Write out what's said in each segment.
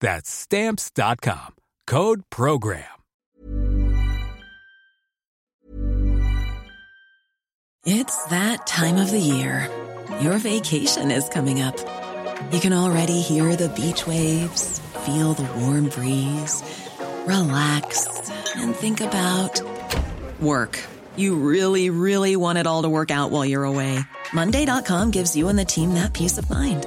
That's stamps.com. Code program. It's that time of the year. Your vacation is coming up. You can already hear the beach waves, feel the warm breeze, relax, and think about work. You really, really want it all to work out while you're away. Monday.com gives you and the team that peace of mind.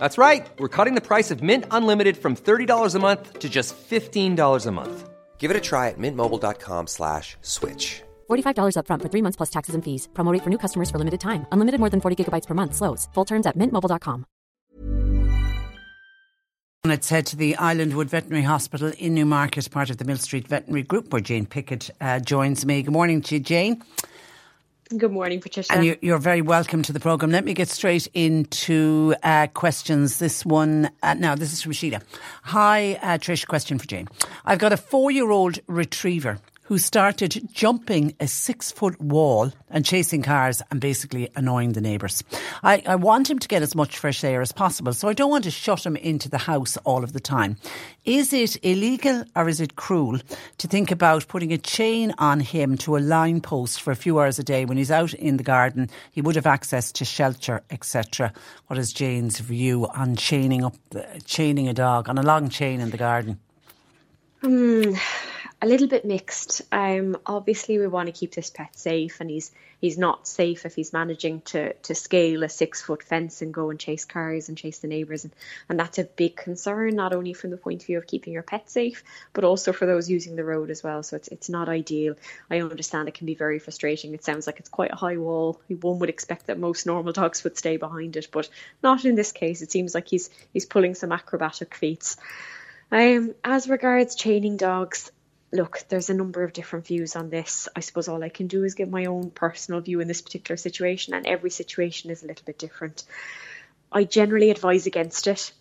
That's right. We're cutting the price of Mint Unlimited from $30 a month to just $15 a month. Give it a try at mintmobile.com slash switch. $45 upfront for three months plus taxes and fees. Promo rate for new customers for limited time. Unlimited more than 40 gigabytes per month. Slows. Full terms at mintmobile.com. Let's head to the Islandwood Veterinary Hospital in Newmarket, part of the Mill Street Veterinary Group, where Jane Pickett uh, joins me. Good morning to you, Jane. Good morning, Patricia. And you're, very welcome to the programme. Let me get straight into uh, questions. This one, uh, now, this is from Sheila. Hi, uh, Trish, question for Jane. I've got a four year old retriever who started jumping a six foot wall and chasing cars and basically annoying the neighbours. I, I, want him to get as much fresh air as possible, so I don't want to shut him into the house all of the time. Is it illegal or is it cruel to think about putting a chain on him to a line post for a few hours a day when he's out in the garden? He would have access to shelter, etc. What is Jane's view on chaining up, chaining a dog on a long chain in the garden? Hmm a little bit mixed. Um, obviously, we want to keep this pet safe, and he's he's not safe if he's managing to to scale a six foot fence and go and chase cars and chase the neighbours, and, and that's a big concern, not only from the point of view of keeping your pet safe, but also for those using the road as well. So it's it's not ideal. I understand it can be very frustrating. It sounds like it's quite a high wall. One would expect that most normal dogs would stay behind it, but not in this case. It seems like he's he's pulling some acrobatic feats. Um, as regards chaining dogs, look, there's a number of different views on this. I suppose all I can do is give my own personal view in this particular situation, and every situation is a little bit different. I generally advise against it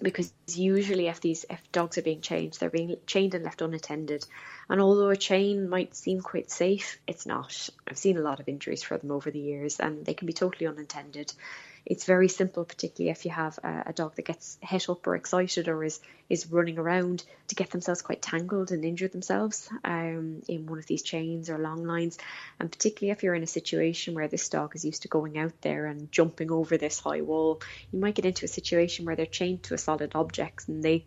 because usually if these if dogs are being chained, they're being chained and left unattended. And although a chain might seem quite safe, it's not. I've seen a lot of injuries for them over the years, and they can be totally unintended. It's very simple, particularly if you have a, a, dog that gets het up or excited or is is running around to get themselves quite tangled and injure themselves um, in one of these chains or long lines. And particularly if you're in a situation where this dog is used to going out there and jumping over this high wall, you might get into a situation where they're chained to a solid object and they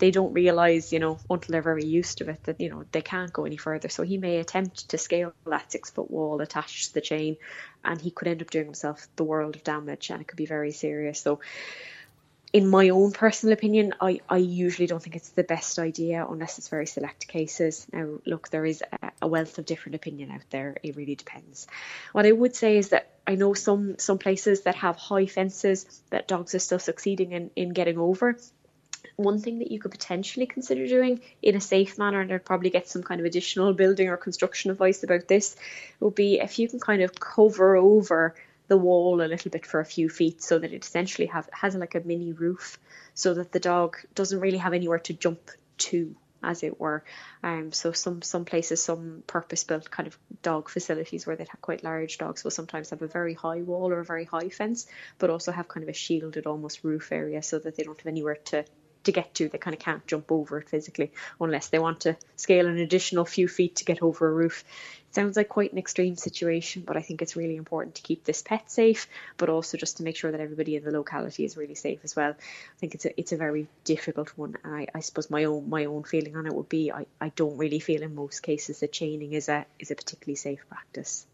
they don't realize, you know, until they're very used to it that, you know, they can't go any further. So he may attempt to scale that six foot wall attached to the chain and he could end up doing himself the world of damage and it could be very serious. So in my own personal opinion, I, I usually don't think it's the best idea unless it's very select cases. Now, look, there is a, wealth of different opinion out there. It really depends. What I would say is that I know some some places that have high fences that dogs are still succeeding in, in getting over one thing that you could potentially consider doing in a safe manner, and I'd probably get some kind of additional building or construction advice about this, would be if you can kind of cover over the wall a little bit for a few feet so that it essentially have has like a mini roof so that the dog doesn't really have anywhere to jump to as it were. Um so some some places some purpose built kind of dog facilities where they'd have quite large dogs will sometimes have a very high wall or a very high fence but also have kind of a shielded almost roof area so that they don't have anywhere to to get to. They kind of can't jump over it physically unless they want to scale an additional few feet to get over a roof. It sounds like quite an extreme situation, but I think it's really important to keep this pet safe, but also just to make sure that everybody in the locality is really safe as well. I think it's a it's a very difficult one, I, I suppose my own my own feeling on it would be I, I don't really feel in most cases that chaining is a is a particularly safe practice.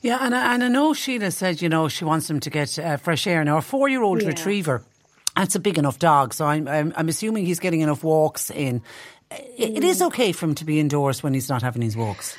Yeah, and I, and I know Sheila said, you know, she wants them to get uh, fresh air. Now, a four year old yeah. retriever that's a big enough dog, so I'm, I'm, I'm assuming he's getting enough walks in. It, it is okay for him to be indoors when he's not having his walks.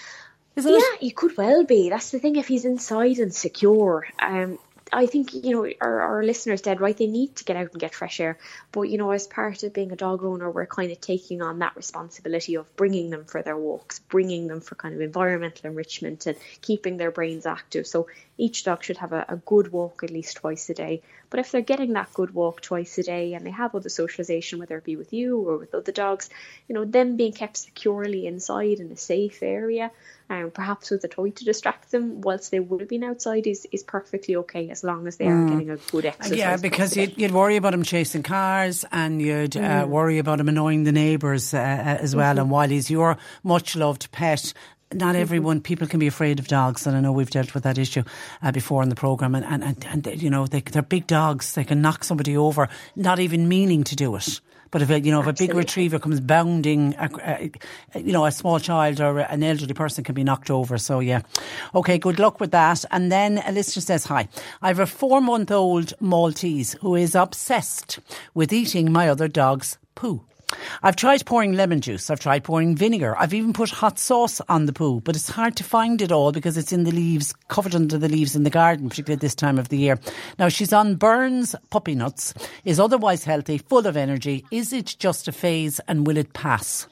Isn't yeah, he could well be. That's the thing. If he's inside and secure, um, I think you know our, our listeners dead right. They need to get out and get fresh air, but you know, as part of being a dog owner, we're kind of taking on that responsibility of bringing them for their walks, bringing them for kind of environmental enrichment and keeping their brains active. So each dog should have a, a good walk at least twice a day. But if they're getting that good walk twice a day and they have other socialization, whether it be with you or with other dogs, you know, them being kept securely inside in a safe area um, perhaps with a toy to distract them whilst they would have been outside is, is perfectly okay as long as they are mm. getting a good exercise. Yeah, because you'd, you'd, worry about them chasing cars and you'd uh, mm. uh, worry about him annoying the neighbours uh, uh, as well. Mm-hmm. And while he's your much loved pet, not mm-hmm. everyone, people can be afraid of dogs, and I know we've dealt with that issue uh, before in the programme. And, and, and, and, you know, they, they're big dogs, they can knock somebody over, not even meaning to do it. But if a, you know if a big retriever comes bounding, you know a small child or an elderly person can be knocked over. So yeah, okay. Good luck with that. And then a listener says, "Hi, I have a four-month-old Maltese who is obsessed with eating my other dog's poo." I've tried pouring lemon juice. I've tried pouring vinegar. I've even put hot sauce on the poo, but it's hard to find it all because it's in the leaves, covered under the leaves in the garden, particularly this time of the year. Now she's on Burns puppy nuts, is otherwise healthy, full of energy. Is it just a phase and will it pass?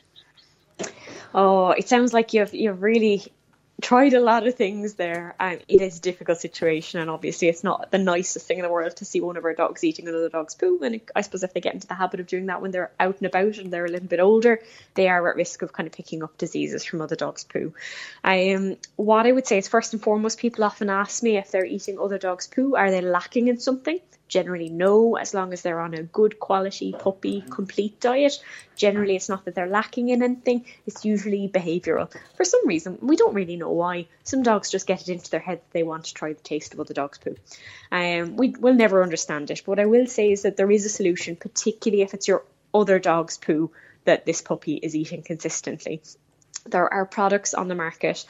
Oh, it sounds like you've you've really tried a lot of things there. Um, it is a difficult situation, and obviously, it's not the nicest thing in the world to see one of our dogs eating another dog's poo. And I suppose if they get into the habit of doing that when they're out and about and they're a little bit older, they are at risk of kind of picking up diseases from other dogs' poo. Um, what I would say is first and foremost, people often ask me if they're eating other dogs' poo, are they lacking in something? Generally no, as long as they're on a good quality puppy complete diet. Generally, it's not that they're lacking in anything, it's usually behavioural. For some reason, we don't really know why. Some dogs just get it into their head that they want to try the taste of other dogs' poo. Um, we will never understand it. But what I will say is that there is a solution, particularly if it's your other dog's poo that this puppy is eating consistently there are products on the market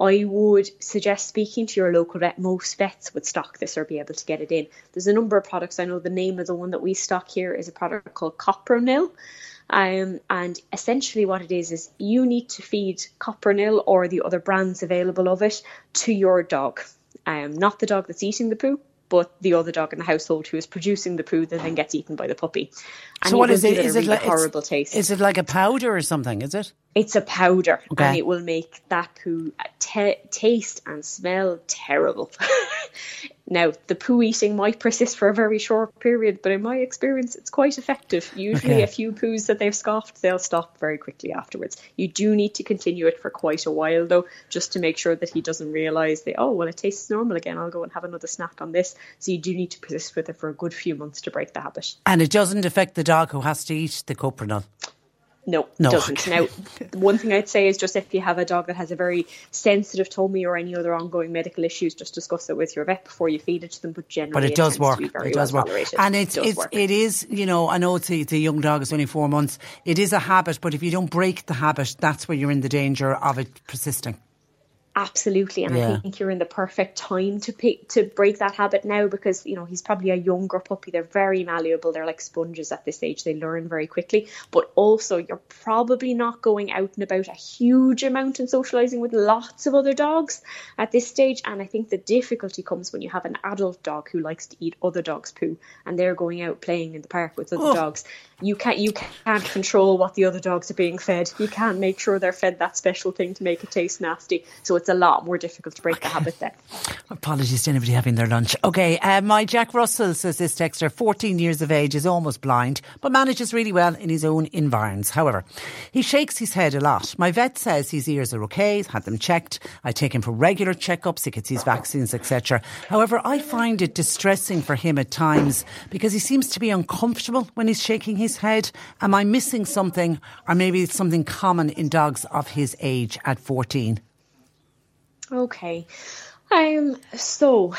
I would suggest speaking to your local vet. Most vets would stock this or be able to get it in. There's a number of products. I know the name of the one that we stock here is a product called Copronil. Um, and essentially, what it is is you need to feed Copronil or the other brands available of it to your dog. Um, not the dog that's eating the poo, but the other dog in the household who is producing the poo that then gets eaten by the puppy. And so what is it? Is it, like horrible taste? Is it like a powder or something? Is it? It's a powder, okay. and it will make that poo uh, t- taste and smell terrible. Now, the poo eating might persist for a very short period, but in my experience, it's quite effective. Usually, Okay. a few poos that they've scoffed, they'll stop very quickly afterwards. You do need to continue it for quite a while, though, just to make sure that he doesn't realise that, oh, well, it tastes normal again. I'll go and have another snack on this. So, you do need to persist with it for a good few months to break the habit. And it doesn't affect the dog who has to eat the Copronil. No, No, it doesn't. okay. Now, the one thing I'd say is just if you have a dog that has a very sensitive tummy or any other ongoing medical issues, just discuss it with your vet before you feed it to them. But generally, But it does tends work. It does well work. tolerated. And it's, It does it's, work. it is, you know, I know it's a, it's a young dog, it's only four months. It is a habit, but if you don't break the habit, that's where you're in the danger of it persisting. Absolutely, and Yeah. I think you're in the perfect time to pick, to break that habit now because you know he's probably a younger puppy. They're very malleable. They're like sponges at this age. They learn very quickly. But also, you're probably not going out and about a huge amount and socializing with lots of other dogs at this stage. And I think the difficulty comes when you have an adult dog who likes to eat other dogs' poo, and they're going out playing in the park with other dogs. You can't you can't control what the other dogs are being fed. You can't make sure they're fed that special thing to make it taste nasty. So it's a lot more difficult to break the habit then. Apologies to anybody having their lunch. Okay, uh, my Jack Russell says this texter, 14 years of age, is almost blind, but manages really well in his own environs. However, he shakes his head a lot. My vet says his ears are okay, he's had them checked. I take him for regular checkups, he gets his vaccines, etc. However, I find it distressing for him at times because he seems to be uncomfortable when he's shaking his head. Am I missing something, or maybe it's something common in dogs of his age at 14? Okay. Um so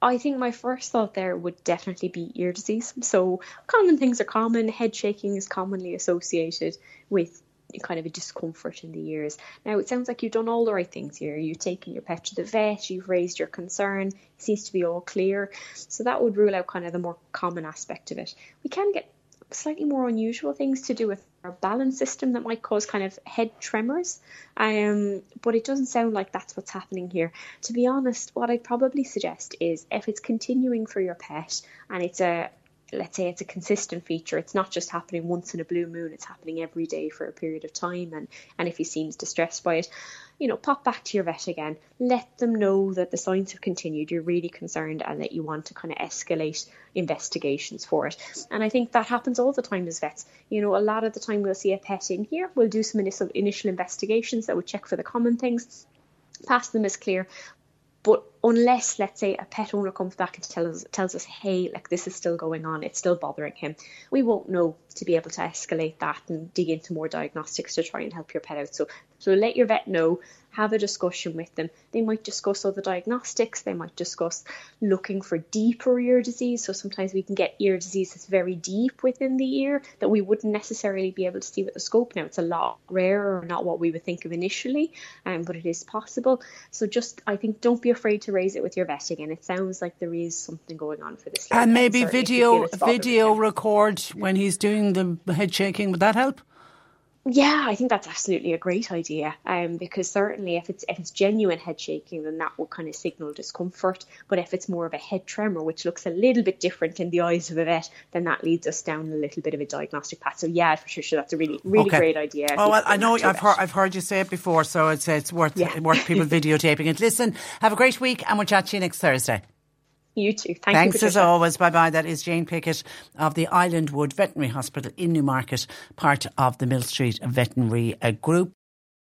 I think my first thought there would definitely be ear disease. So common things are common. Head shaking is commonly associated with kind of a discomfort in the ears. Now it sounds like you've done all the right things here. You've taken your pet to the vet, you've raised your concern, it seems to be all clear. So that would rule out kind of the more common aspect of it. We can get slightly more unusual things to do with our balance system that might cause kind of head tremors. Um, but it doesn't sound like that's what's happening here. To be honest, what I'd probably suggest is if it's continuing for your pet and it's a let's say it's a consistent feature it's not just happening once in a blue moon it's happening every day for a period of time. And and if he seems distressed by it you know pop back to your vet again. Let them know that the signs have continued you're really concerned and that you want to kind of escalate investigations for it. And i think that happens all the time as vets. You know a lot of the time we'll see a pet in here we'll do some initial initial investigations that would check for the common things pass them as clear but unless, let's say, a pet owner comes back and tells tells us, "Hey, like this is still going on, it's still bothering him," we won't know to be able to escalate that and dig into more diagnostics to try and help your pet out. So, so let your vet know. Have a discussion with them. They might discuss other diagnostics. They might discuss looking for deeper ear disease. So sometimes we can get ear disease that's very deep within the ear that we wouldn't necessarily be able to see with the scope. Now it's a lot rarer, not what we would think of initially, um, but it is possible. So just, I think, don't be afraid to raise it with your vet again. It sounds like there is something going on for this. And maybe video feel it's bothering video record when he's doing the head shaking. Would that help? Yeah, I think that's absolutely a great idea. Um, because certainly if it's if it's genuine head shaking, then that will kind of signal discomfort. But if it's more of a head tremor, which looks a little bit different in the eyes of a vet, then that leads us down a little bit of a diagnostic path. So yeah, for sure, sure that's a really really Okay. great idea. Oh, well, I know I've heard. I've heard you say it before, so it's it's worth Yeah. worth people videotaping it. Listen, have a great week, and we'll chat to you next Thursday. You too. Thank Thanks you, as always. Bye bye. That is Jane Pickett of the Island Wood Veterinary Hospital in Newmarket, part of the Mill Street Veterinary uh, Group.